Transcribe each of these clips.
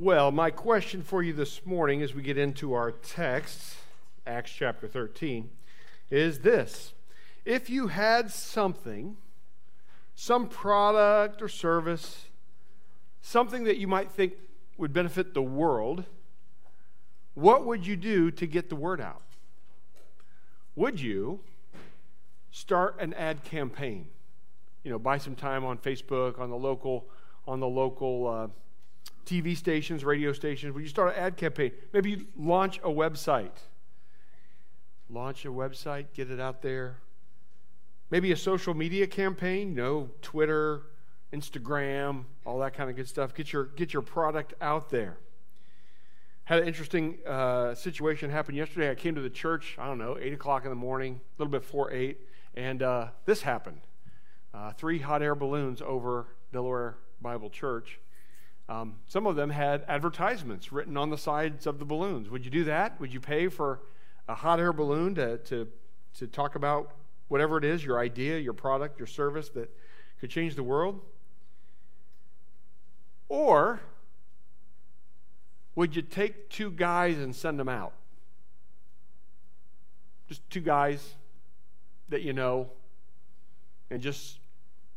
Well, my question for you this morning as we get into our text, Acts chapter 13, is this. If you had something, some product or service, something that you might think would benefit the world, what would you do to get the word out? Would you start an ad campaign? You know, buy some time on Facebook, on the local, on the local uh, TV stations, radio stations. Would you start an ad campaign? Maybe you launch a website. Launch a website, get it out there. Maybe a social media campaign, you know, Twitter, Instagram, all that kind of good stuff. Get your, get your product out there. Had an interesting uh, situation happen yesterday. I came to the church, I don't know, 8 o'clock in the morning, a little bit before 8, and uh, this happened. Uh, three hot air balloons over Delaware Bible Church. Um, some of them had advertisements written on the sides of the balloons. Would you do that? Would you pay for a hot air balloon to, to, to talk about whatever it is, your idea, your product, your service that could change the world? Or would you take two guys and send them out? Just two guys that you know, and just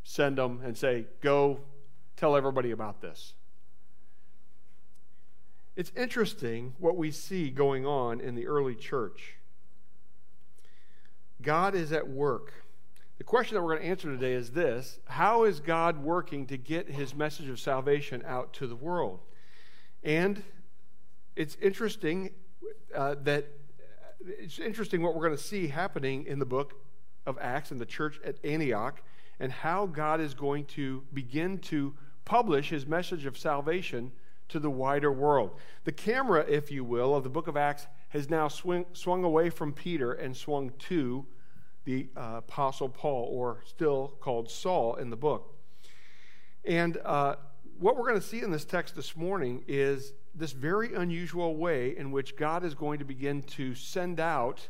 send them and say, go tell everybody about this. It's interesting what we see going on in the early church. God is at work. The question that we're going to answer today is this How is God working to get his message of salvation out to the world? And it's interesting uh, that it's interesting what we're going to see happening in the book of Acts in the church at Antioch and how God is going to begin to publish his message of salvation to the wider world. The camera, if you will, of the book of Acts has now swing, swung away from Peter and swung to the uh, Apostle Paul, or still called Saul in the book. And uh, what we're going to see in this text this morning is this very unusual way in which God is going to begin to send out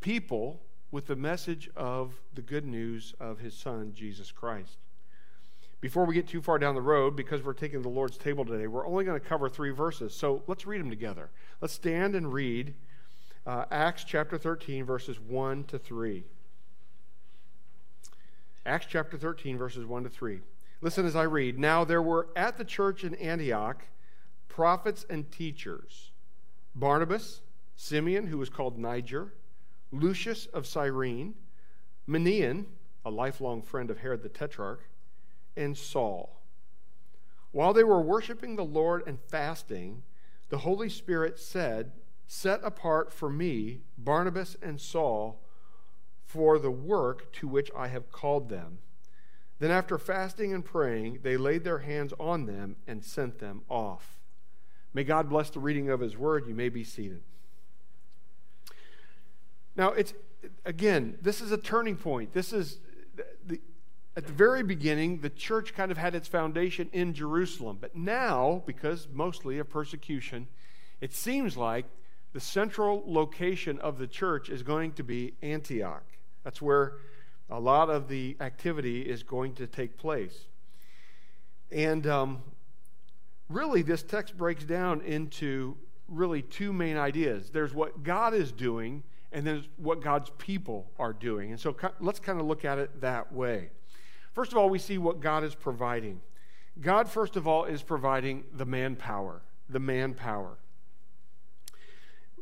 people with the message of the good news of his son, Jesus Christ. Before we get too far down the road, because we're taking the Lord's table today, we're only going to cover three verses. So let's read them together. Let's stand and read uh, Acts chapter 13, verses 1 to 3. Acts chapter 13, verses 1 to 3. Listen as I read. Now there were at the church in Antioch prophets and teachers Barnabas, Simeon, who was called Niger, Lucius of Cyrene, Manaen, a lifelong friend of Herod the Tetrarch and Saul. While they were worshiping the Lord and fasting, the Holy Spirit said, Set apart for me Barnabas and Saul for the work to which I have called them. Then, after fasting and praying, they laid their hands on them and sent them off. May God bless the reading of His word. You may be seated. Now, it's again, this is a turning point. This is the, at the very beginning, the church kind of had its foundation in Jerusalem. But now, because mostly of persecution, it seems like the central location of the church is going to be Antioch. That's where a lot of the activity is going to take place. And um, really, this text breaks down into really two main ideas there's what God is doing, and then what God's people are doing. And so let's kind of look at it that way. First of all, we see what God is providing. God, first of all, is providing the manpower. The manpower.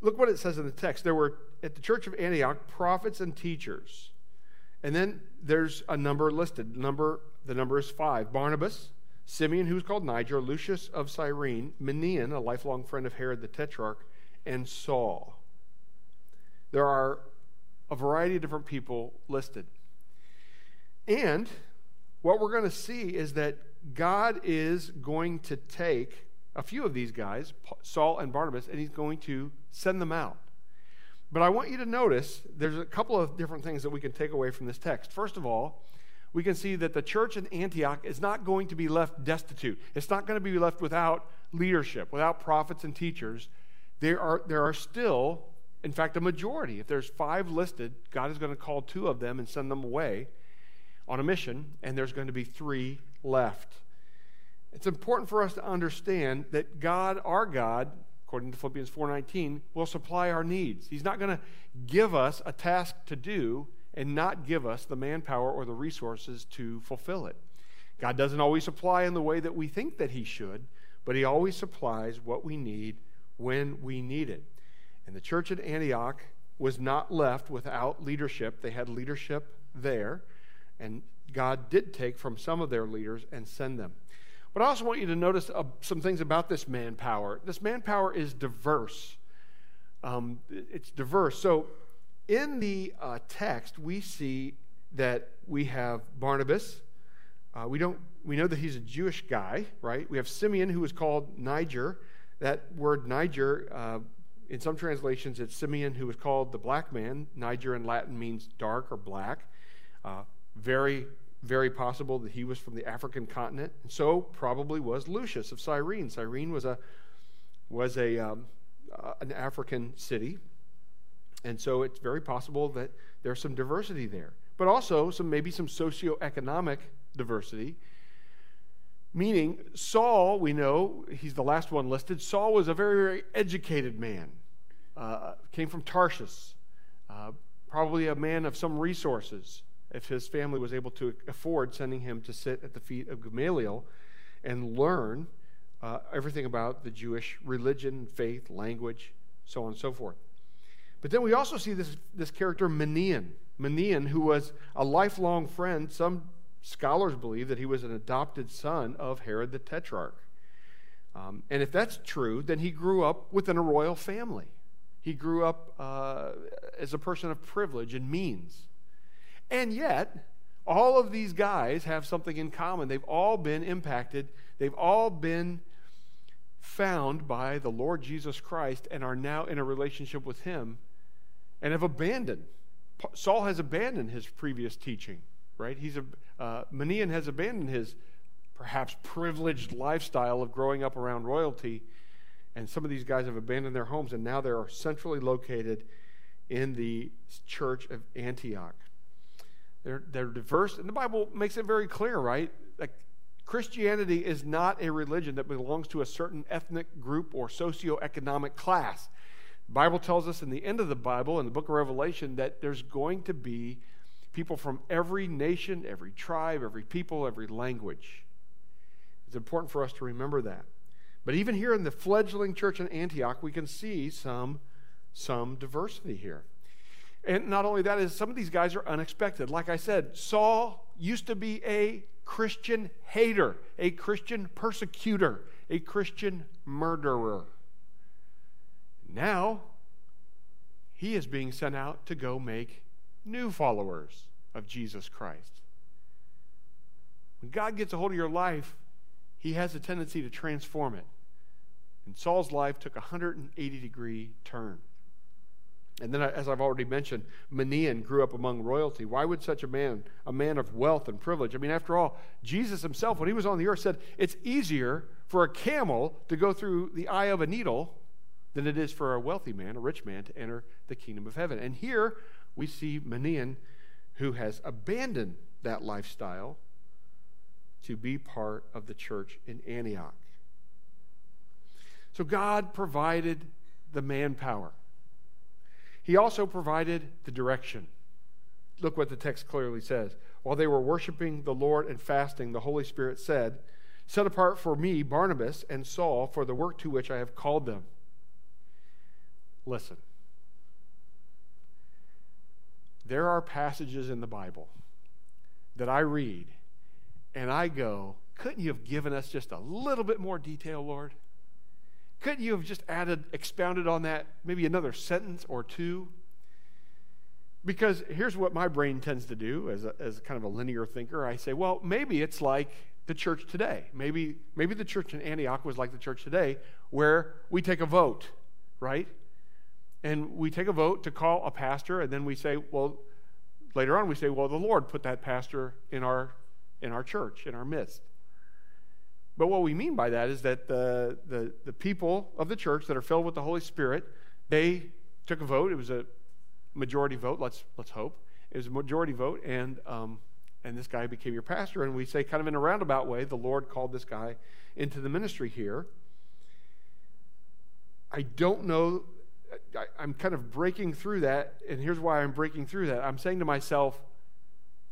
Look what it says in the text. There were, at the church of Antioch, prophets and teachers. And then there's a number listed. Number, the number is five Barnabas, Simeon, who was called Niger, Lucius of Cyrene, Manaen, a lifelong friend of Herod the Tetrarch, and Saul. There are a variety of different people listed. And what we're going to see is that God is going to take a few of these guys, Saul and Barnabas, and he's going to send them out. But I want you to notice there's a couple of different things that we can take away from this text. First of all, we can see that the church in Antioch is not going to be left destitute. It's not going to be left without leadership, without prophets and teachers. There are, there are still, in fact, a majority. If there's five listed, God is going to call two of them and send them away on a mission, and there's going to be three left. it's important for us to understand that God, our God, according to Philippians 4:19, will supply our needs. He's not going to give us a task to do and not give us the manpower or the resources to fulfill it. God doesn't always supply in the way that we think that he should, but he always supplies what we need when we need it. And the church at Antioch was not left without leadership. They had leadership there, and God did take from some of their leaders and send them. But I also want you to notice uh, some things about this manpower. This manpower is diverse. Um, it's diverse. So in the uh, text, we see that we have Barnabas. Uh, we don't. We know that he's a Jewish guy, right? We have Simeon, who is called Niger. That word Niger, uh, in some translations, it's Simeon, who is called the black man. Niger in Latin means dark or black. Very very possible that he was from the African continent, and so probably was Lucius of Cyrene. Cyrene was a was a um, uh, an African city, and so it's very possible that there's some diversity there, but also some maybe some socioeconomic diversity. Meaning, Saul, we know he's the last one listed. Saul was a very, very educated man, uh, came from Tarshish, uh, probably a man of some resources if his family was able to afford sending him to sit at the feet of Gamaliel and learn uh, everything about the Jewish religion, faith, language, so on and so forth. But then we also see this, this character, Manaen. Manaen, who was a lifelong friend. Some scholars believe that he was an adopted son of Herod the Tetrarch. Um, and if that's true, then he grew up within a royal family. He grew up uh, as a person of privilege and means. And yet, all of these guys have something in common. They've all been impacted, they've all been found by the Lord Jesus Christ and are now in a relationship with Him and have abandoned. Saul has abandoned his previous teaching, right? He's a, uh, Manaen has abandoned his perhaps privileged lifestyle of growing up around royalty, and some of these guys have abandoned their homes and now they're centrally located in the church of Antioch. They're, they're diverse, and the Bible makes it very clear, right? Like Christianity is not a religion that belongs to a certain ethnic group or socioeconomic class. The Bible tells us in the end of the Bible, in the book of Revelation, that there's going to be people from every nation, every tribe, every people, every language. It's important for us to remember that. But even here in the fledgling church in Antioch, we can see some, some diversity here. And not only that is some of these guys are unexpected. Like I said, Saul used to be a Christian hater, a Christian persecutor, a Christian murderer. Now, he is being sent out to go make new followers of Jesus Christ. When God gets a hold of your life, he has a tendency to transform it. And Saul's life took a 180 degree turn. And then, as I've already mentioned, Manaen grew up among royalty. Why would such a man, a man of wealth and privilege? I mean, after all, Jesus himself, when he was on the earth, said it's easier for a camel to go through the eye of a needle than it is for a wealthy man, a rich man, to enter the kingdom of heaven. And here we see Manaen, who has abandoned that lifestyle to be part of the church in Antioch. So God provided the manpower. He also provided the direction. Look what the text clearly says. While they were worshiping the Lord and fasting, the Holy Spirit said, Set apart for me Barnabas and Saul for the work to which I have called them. Listen. There are passages in the Bible that I read and I go, couldn't you have given us just a little bit more detail, Lord? Couldn't you have just added, expounded on that, maybe another sentence or two? Because here's what my brain tends to do as, a, as kind of a linear thinker. I say, well, maybe it's like the church today. Maybe, maybe the church in Antioch was like the church today, where we take a vote, right? And we take a vote to call a pastor, and then we say, well, later on we say, well, the Lord put that pastor in our, in our church, in our midst. But what we mean by that is that the, the, the people of the church that are filled with the Holy Spirit, they took a vote. It was a majority vote, let's, let's hope. It was a majority vote, and um, and this guy became your pastor. And we say, kind of in a roundabout way, the Lord called this guy into the ministry here. I don't know. I, I'm kind of breaking through that, and here's why I'm breaking through that. I'm saying to myself,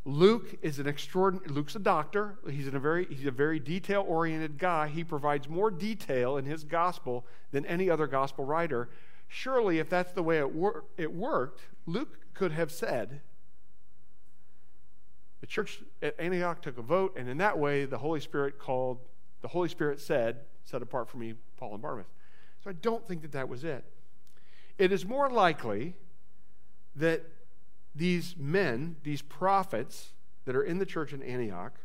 Luke is an extraordinary. Luke's a doctor. He's a very he's a very detail oriented guy. He provides more detail in his gospel than any other gospel writer. Surely, if that's the way it, wor- it worked, Luke could have said, the church at Antioch took a vote, and in that way, the Holy Spirit called, the Holy Spirit said, set apart for me Paul and Barnabas. So I don't think that that was it. It is more likely that these men, these prophets that are in the church in Antioch,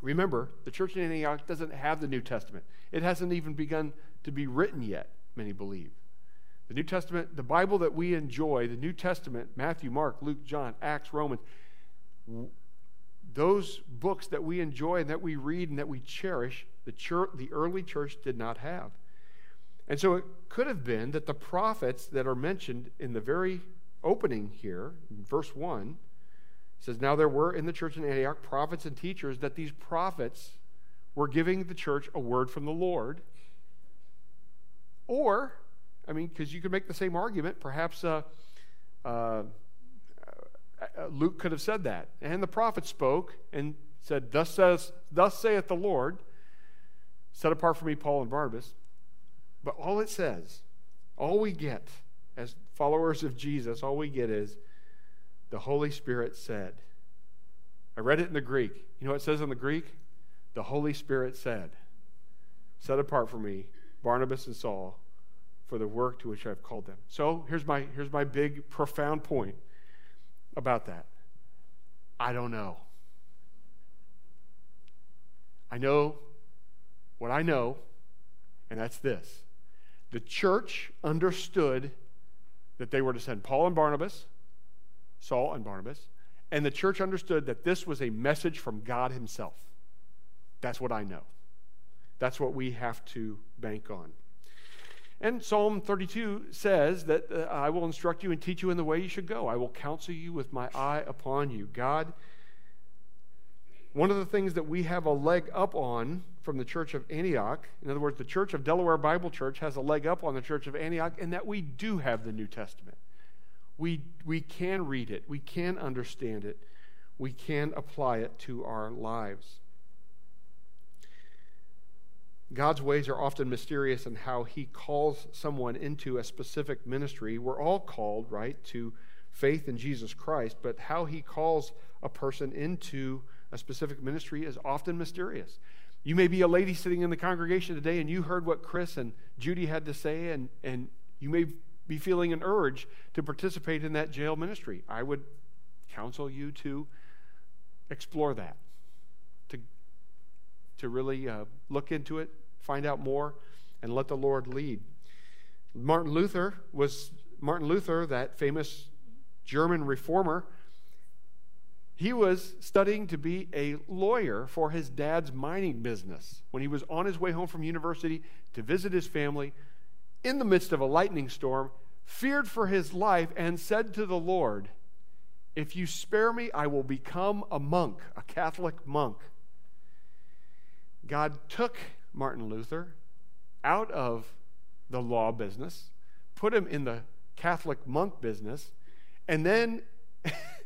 remember, the church in Antioch doesn't have the New Testament. It hasn't even begun to be written yet, many believe. The New Testament, the Bible that we enjoy, the New Testament, Matthew, Mark, Luke, John, Acts, Romans, those books that we enjoy and that we read and that we cherish, the, church, the early church did not have. And so it could have been that the prophets that are mentioned in the very opening here, verse 1, says, Now there were in the church in Antioch prophets and teachers, that these prophets were giving the church a word from the Lord. Or, I mean, because you could make the same argument, perhaps uh, uh, uh, Luke could have said that. And the prophet spoke and said, Thus, says, Thus saith the Lord, set apart for me Paul and Barnabas. But all it says, all we get as followers of Jesus, all we get is the Holy Spirit said. I read it in the Greek. You know what it says in the Greek? The Holy Spirit said, Set apart for me Barnabas and Saul for the work to which I've called them. So here's my, here's my big, profound point about that. I don't know. I know what I know, and that's this. The church understood that they were to send Paul and Barnabas, Saul and Barnabas, and the church understood that this was a message from God Himself. That's what I know. That's what we have to bank on. And Psalm 32 says that uh, I will instruct you and teach you in the way you should go. I will counsel you with my eye upon you. God, one of the things that we have a leg up on from the church of Antioch. In other words, the church of Delaware Bible Church has a leg up on the church of Antioch in that we do have the New Testament. We, we can read it, we can understand it, we can apply it to our lives. God's ways are often mysterious in how He calls someone into a specific ministry. We're all called, right, to faith in Jesus Christ, but how He calls a person into a specific ministry is often mysterious. You may be a lady sitting in the congregation today and you heard what Chris and Judy had to say, and, and you may be feeling an urge to participate in that jail ministry. I would counsel you to explore that, to, to really uh, look into it, find out more, and let the Lord lead. Martin Luther was Martin Luther, that famous German reformer he was studying to be a lawyer for his dad's mining business when he was on his way home from university to visit his family in the midst of a lightning storm, feared for his life, and said to the Lord, If you spare me, I will become a monk, a Catholic monk. God took Martin Luther out of the law business, put him in the Catholic monk business, and then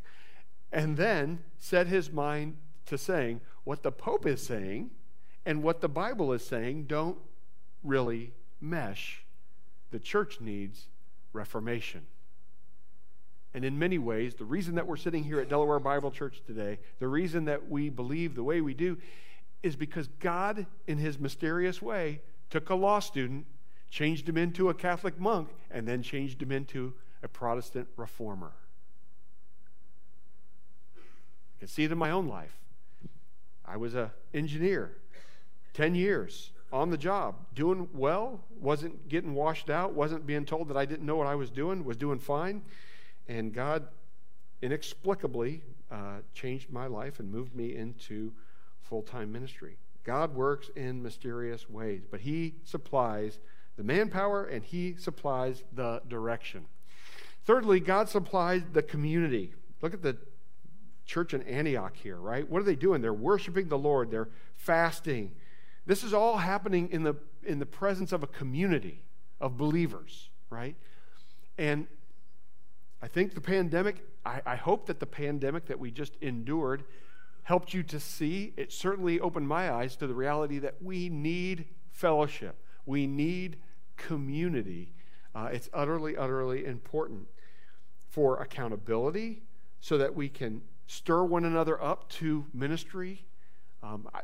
and then set his mind to saying what the Pope is saying and what the Bible is saying don't really mesh. The church needs reformation. And in many ways, the reason that we're sitting here at Delaware Bible Church today, the reason that we believe the way we do, is because God, in his mysterious way, took a law student, changed him into a Catholic monk, and then changed him into a Protestant reformer. I can see it in my own life. I was an engineer, 10 years on the job, doing well, wasn't getting washed out, wasn't being told that I didn't know what I was doing, was doing fine. And God inexplicably uh, changed my life and moved me into full time ministry. God works in mysterious ways, but He supplies the manpower and He supplies the direction. Thirdly, God supplies the community. Look at the church in Antioch here, right? What are they doing? They're worshiping the Lord, they're fasting. This is all happening in the, in the presence of a community of believers, right? And I think the pandemic, I, I hope that the pandemic that we just endured helped you to see. It certainly opened my eyes to the reality that we need fellowship, we need community. Uh, it's utterly, utterly important for accountability so that we can stir one another up to ministry. Um, I,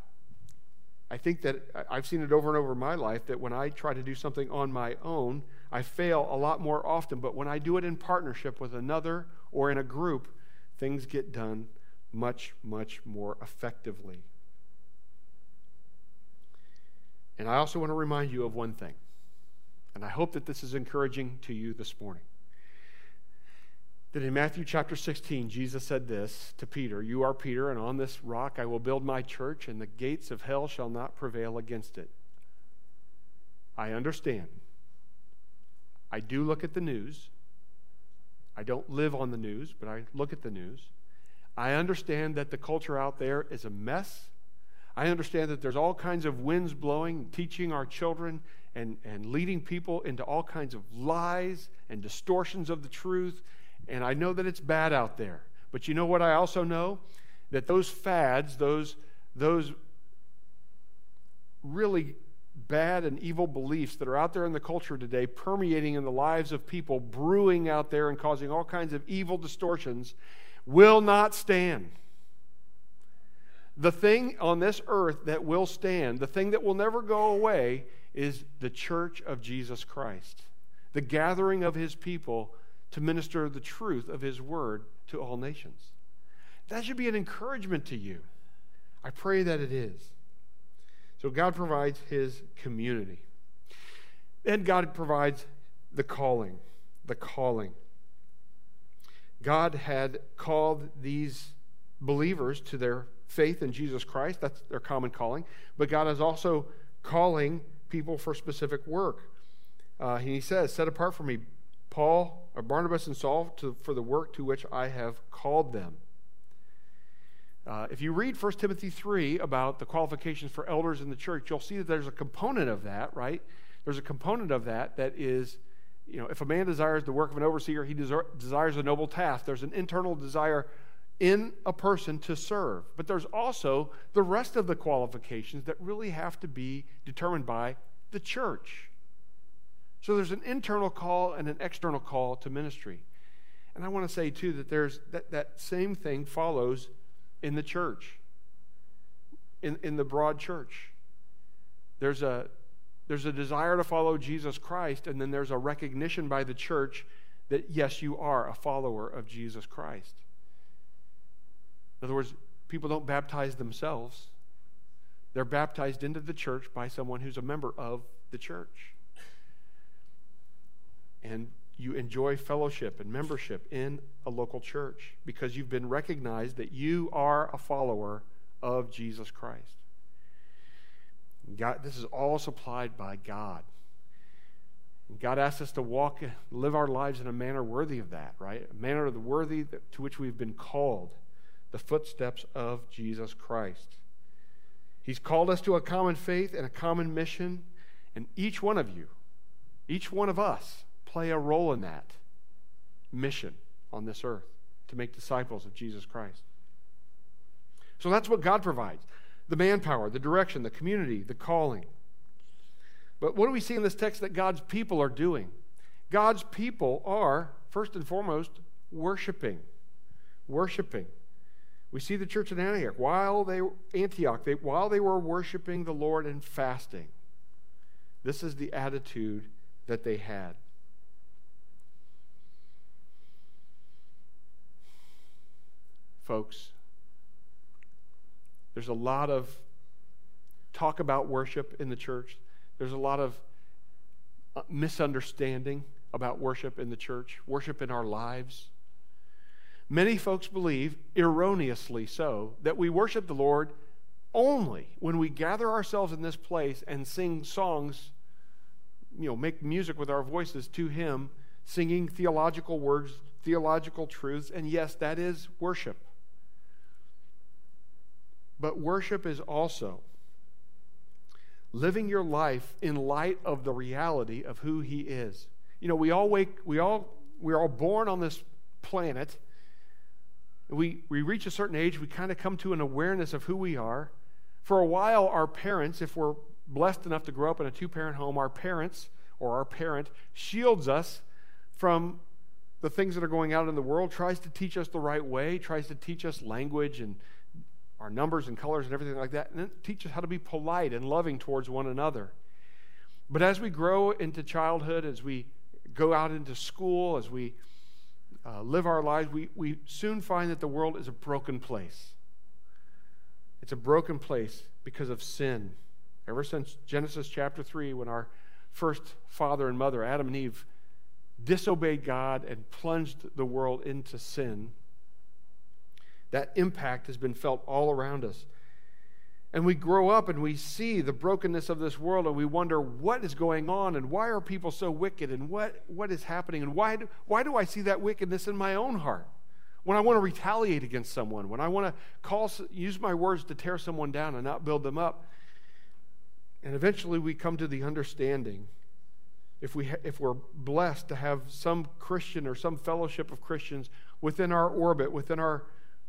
I think that I've seen it over and over in my life that when I try to do something on my own, I fail a lot more often. But when I do it in partnership with another or in a group, things get done much, much more effectively. And I also want to remind you of one thing, and I hope that this is encouraging to you this morning. That in Matthew chapter 16, Jesus said this to Peter You are Peter, and on this rock I will build my church, and the gates of hell shall not prevail against it. I understand. I do look at the news. I don't live on the news, but I look at the news. I understand that the culture out there is a mess. I understand that there's all kinds of winds blowing, teaching our children and, and leading people into all kinds of lies and distortions of the truth. And I know that it's bad out there. But you know what I also know? That those fads, those, those really bad and evil beliefs that are out there in the culture today, permeating in the lives of people, brewing out there and causing all kinds of evil distortions, will not stand. The thing on this earth that will stand, the thing that will never go away, is the church of Jesus Christ, the gathering of his people to minister the truth of his word to all nations. That should be an encouragement to you. I pray that it is. So God provides his community. And God provides the calling. The calling. God had called these believers to their faith in Jesus Christ. That's their common calling. But God is also calling people for specific work. Uh, he says, Set apart for me Paul, or Barnabas, and Saul to, for the work to which I have called them. Uh, if you read 1 Timothy 3 about the qualifications for elders in the church, you'll see that there's a component of that, right? There's a component of that that is you know, if a man desires the work of an overseer, he desires a noble task. There's an internal desire in a person to serve. But there's also the rest of the qualifications that really have to be determined by the church. So there's an internal call and an external call to ministry. And I want to say too that there's that, that same thing follows in the church. In, in the broad church. There's a there's a desire to follow Jesus Christ, and then there's a recognition by the church that, yes, you are a follower of Jesus Christ. In other words, people don't baptize themselves, they're baptized into the church by someone who's a member of the church. And you enjoy fellowship and membership in a local church because you've been recognized that you are a follower of Jesus Christ. God, this is all supplied by God. God asks us to walk, live our lives in a manner worthy of that, right? A manner of the worthy to which we've been called, the footsteps of Jesus Christ. He's called us to a common faith and a common mission, and each one of you, each one of us, play a role in that mission on this earth to make disciples of Jesus Christ. So that's what God provides the manpower, the direction, the community, the calling. But what do we see in this text that God's people are doing? God's people are, first and foremost, worshiping. Worshiping. We see the church in Antioch while they Antioch, they, while they were worshiping the Lord and fasting. This is the attitude that they had. Folks, there's a lot of talk about worship in the church. There's a lot of uh, misunderstanding about worship in the church, worship in our lives. Many folks believe, erroneously so, that we worship the Lord only when we gather ourselves in this place and sing songs, you know, make music with our voices to Him, singing theological words, theological truths, and yes, that is worship. But worship is also living your life in light of the reality of who he is. You know, we all wake, we all, we're all born on this planet. We, we reach a certain age, we kind of come to an awareness of who we are. For a while, our parents, if we're blessed enough to grow up in a two parent home, our parents or our parent shields us from the things that are going out in the world, tries to teach us the right way, tries to teach us language and our numbers and colors and everything like that, and teach us how to be polite and loving towards one another. But as we grow into childhood, as we go out into school, as we uh, live our lives, we, we soon find that the world is a broken place. It's a broken place because of sin. Ever since Genesis chapter 3, when our first father and mother, Adam and Eve, disobeyed God and plunged the world into sin, that impact has been felt all around us. And we grow up and we see the brokenness of this world and we wonder what is going on and why are people so wicked and what, what is happening and why do, why do I see that wickedness in my own heart? When I want to retaliate against someone, when I want to call, use my words to tear someone down and not build them up. And eventually we come to the understanding if, we ha- if we're blessed to have some Christian or some fellowship of Christians within our orbit, within our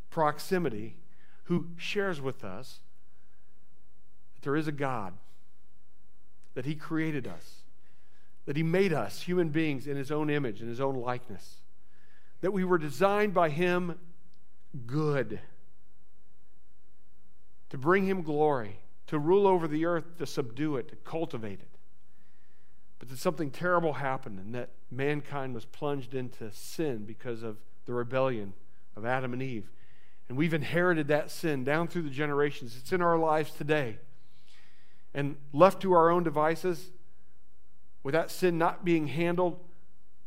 proximity, who shares with us that there is a God, that He created us, that He made us human beings in His own image, in His own likeness, that we were designed by Him good, to bring Him glory, to rule over the earth, to subdue it, to cultivate it. But that something terrible happened and that mankind was plunged into sin because of the rebellion of Adam and Eve. And we've inherited that sin down through the generations. It's in our lives today. And left to our own devices, with that sin not being handled,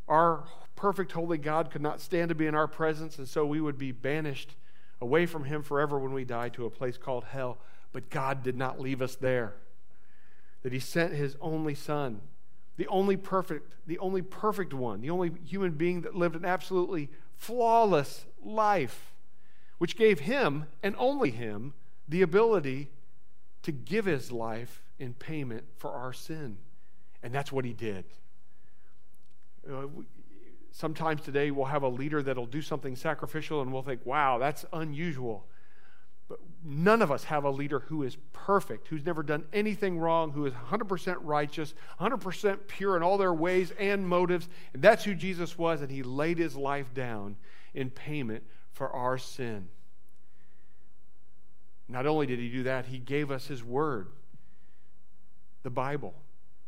our perfect holy God could not stand to be in our presence, and so we would be banished away from Him forever when we die to a place called hell. But God did not leave us there. That He sent His only Son the only perfect, the only perfect one, the only human being that lived an absolutely flawless life, which gave him and only him the ability to give his life in payment for our sin. And that's what he did. Uh, sometimes today we'll have a leader that'll do something sacrificial and we'll think, wow, that's unusual. But none of us have a leader who is perfect, who's never done anything wrong, who is 100% righteous, 100% pure in all their ways and motives. And that's who Jesus was, and he laid his life down in payment for our sin. Not only did he do that, he gave us his word, the Bible,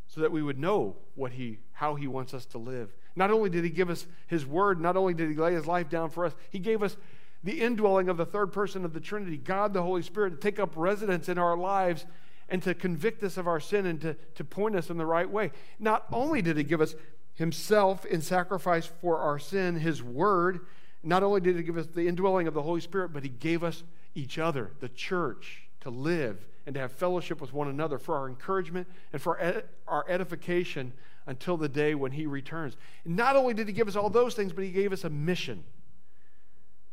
so that we would know what he, how he wants us to live. Not only did he give us his word, not only did he lay his life down for us, he gave us the indwelling of the third person of the Trinity, God the Holy Spirit, to take up residence in our lives and to convict us of our sin and to, to point us in the right way. Not only did He give us Himself in sacrifice for our sin, His Word, not only did He give us the indwelling of the Holy Spirit, but He gave us each other, the church, to live and to have fellowship with one another for our encouragement and for our edification until the day when He returns. And not only did He give us all those things, but He gave us a mission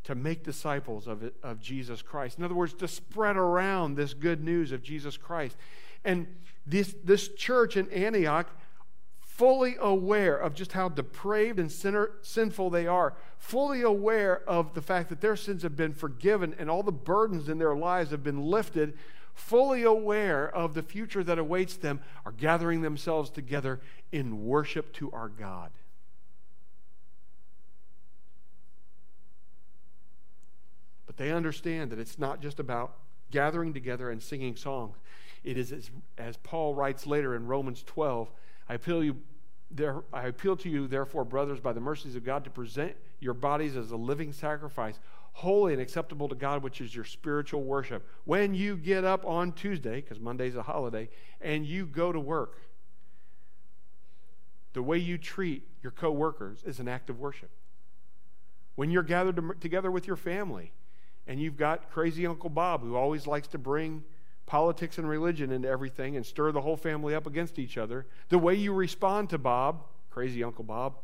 to make disciples of, of Jesus Christ. In other words, to spread around this good news of Jesus Christ. And this, this church in Antioch, fully aware of just how depraved and sinner, sinful they are, fully aware of the fact that their sins have been forgiven and all the burdens in their lives have been lifted, fully aware of the future that awaits them, are gathering themselves together in worship to our God. They understand that it's not just about gathering together and singing songs. It is, as, as Paul writes later in Romans 12, I appeal, you, there, I appeal to you, therefore, brothers, by the mercies of God, to present your bodies as a living sacrifice, holy and acceptable to God, which is your spiritual worship. When you get up on Tuesday, because Monday's a holiday, and you go to work, the way you treat your coworkers is an act of worship. When you're gathered together with your family, and you've got crazy Uncle Bob who always likes to bring politics and religion into everything and stir the whole family up against each other. The way you respond to Bob, crazy Uncle Bob,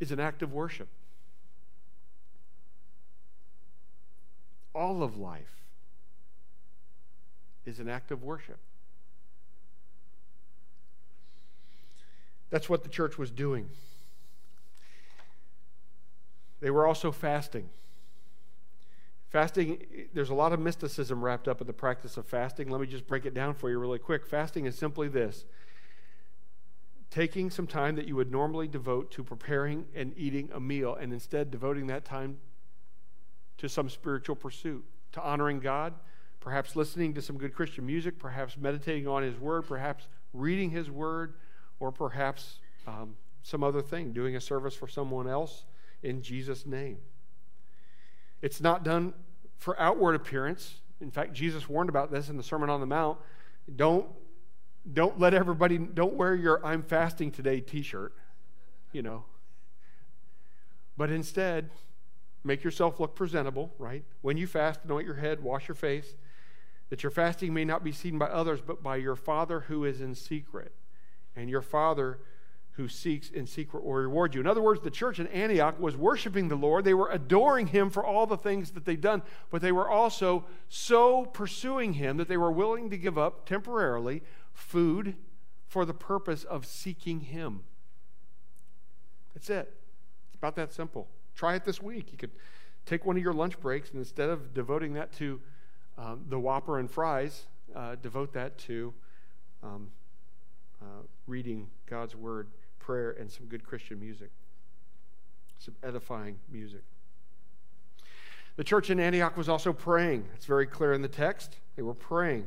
is an act of worship. All of life is an act of worship. That's what the church was doing. They were also fasting. Fasting, there's a lot of mysticism wrapped up in the practice of fasting. Let me just break it down for you really quick. Fasting is simply this taking some time that you would normally devote to preparing and eating a meal, and instead devoting that time to some spiritual pursuit, to honoring God, perhaps listening to some good Christian music, perhaps meditating on His Word, perhaps reading His Word, or perhaps um, some other thing, doing a service for someone else in Jesus' name. It's not done for outward appearance. In fact, Jesus warned about this in the Sermon on the Mount. Don't, don't let everybody, don't wear your I'm fasting today t shirt, you know. But instead, make yourself look presentable, right? When you fast, anoint your head, wash your face, that your fasting may not be seen by others, but by your Father who is in secret. And your Father who seeks in secret will reward you. In other words, the church in Antioch was worshiping the Lord. They were adoring him for all the things that they'd done, but they were also so pursuing him that they were willing to give up temporarily food for the purpose of seeking him. That's it. It's about that simple. Try it this week. You could take one of your lunch breaks and instead of devoting that to um, the Whopper and fries, uh, devote that to um, uh, reading God's Word prayer and some good Christian music, some edifying music. The church in Antioch was also praying. It's very clear in the text. They were praying.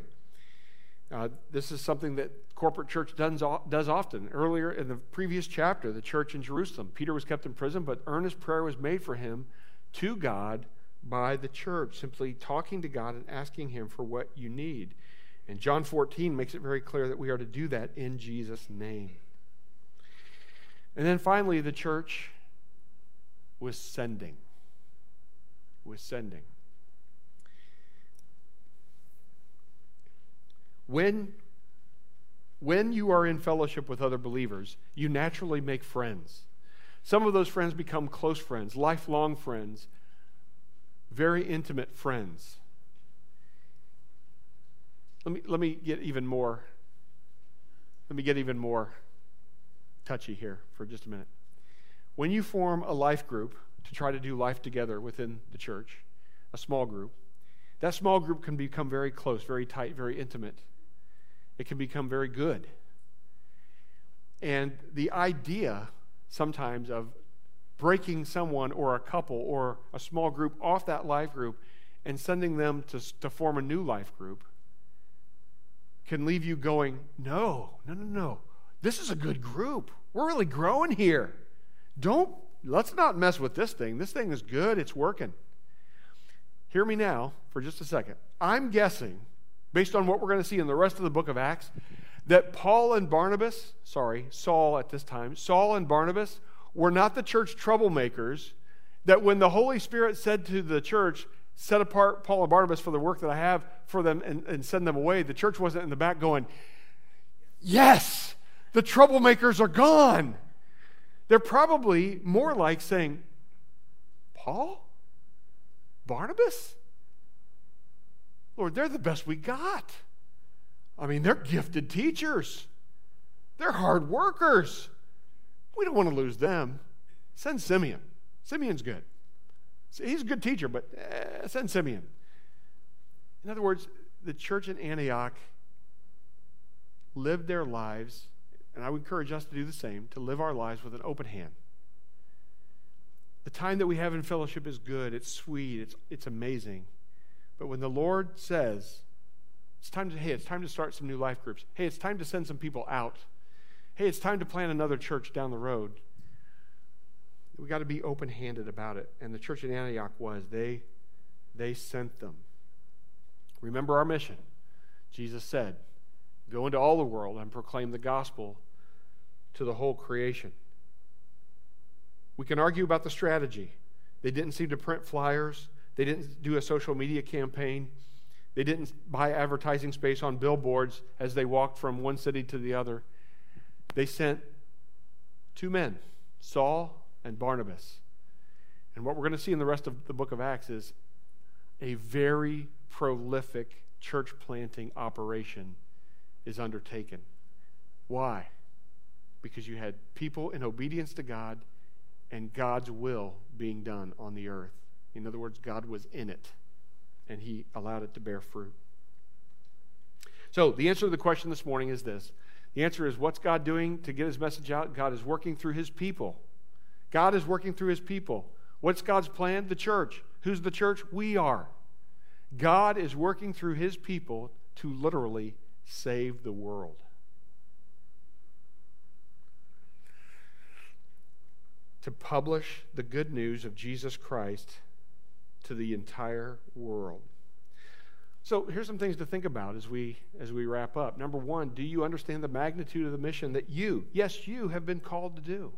Uh, this is something that corporate church does, does often. Earlier in the previous chapter, the church in Jerusalem, Peter was kept in prison, but earnest prayer was made for him to God by the church, simply talking to God and asking Him for what you need. And John 14 makes it very clear that we are to do that in Jesus' name. And then finally, the church was sending. Was sending. When, when you are in fellowship with other believers, you naturally make friends. Some of those friends become close friends, lifelong friends, very intimate friends. Let me, let me get even more. Let me get even more touchy here for just a minute. When you form a life group to try to do life together within the church, a small group, that small group can become very close, very tight, very intimate. It can become very good. And the idea sometimes of breaking someone or a couple or a small group off that life group and sending them to, to form a new life group can leave you going, no, no, no, no. This is a good group. We're really growing here. Don't, let's not mess with this thing. This thing is good, it's working. Hear me now for just a second. I'm guessing, based on what we're going to see in the rest of the book of Acts, that Paul and Barnabas, sorry, Saul at this time, Saul and Barnabas were not the church troublemakers that when the Holy Spirit said to the church, set apart Paul and Barnabas for the work that I have for them and, and send them away, the church wasn't in the back going, yes, the troublemakers are gone. They're probably more like saying, Paul? Barnabas? Lord, they're the best we got. I mean, they're gifted teachers, they're hard workers. We don't want to lose them. Send Simeon. Simeon's good. He's a good teacher, but eh, send Simeon. In other words, the church in Antioch lived their lives and I would encourage us to do the same, to live our lives with an open hand. The time that we have in fellowship is good, it's sweet, it's, it's amazing. But when the Lord says, it's time to, hey, it's time to start some new life groups. Hey, it's time to send some people out. Hey, it's time to plant another church down the road. We got to be open handed about it. And the church in Antioch was. They, they sent them. Remember our mission. Jesus said, Go into all the world and proclaim the gospel to the whole creation. We can argue about the strategy. They didn't seem to print flyers, they didn't do a social media campaign, they didn't buy advertising space on billboards as they walked from one city to the other. They sent two men, Saul and Barnabas. And what we're going to see in the rest of the book of Acts is a very prolific church planting operation is undertaken. Why? Because you had people in obedience to God and God's will being done on the earth. In other words, God was in it and he allowed it to bear fruit. So, the answer to the question this morning is this the answer is what's God doing to get his message out? God is working through his people. God is working through his people. What's God's plan? The church. Who's the church? We are. God is working through his people to literally save the world. To publish the good news of Jesus Christ to the entire world. So here's some things to think about as we as we wrap up. Number 1, do you understand the magnitude of the mission that you, yes, you have been called to do?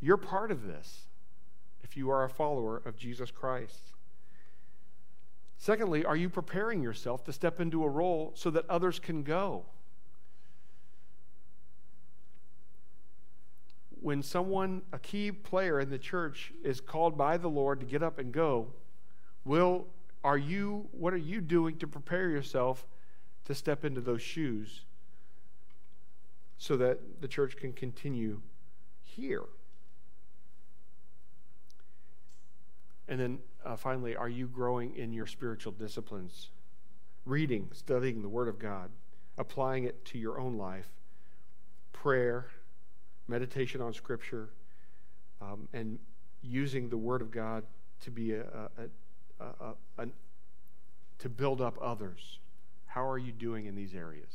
You're part of this if you are a follower of Jesus Christ. Secondly, are you preparing yourself to step into a role so that others can go? When someone, a key player in the church, is called by the Lord to get up and go, will are you what are you doing to prepare yourself to step into those shoes so that the church can continue here? And then uh, finally, are you growing in your spiritual disciplines? Reading, studying the Word of God, applying it to your own life, prayer, meditation on Scripture, um, and using the Word of God to be a, a, a, a, to build up others. How are you doing in these areas?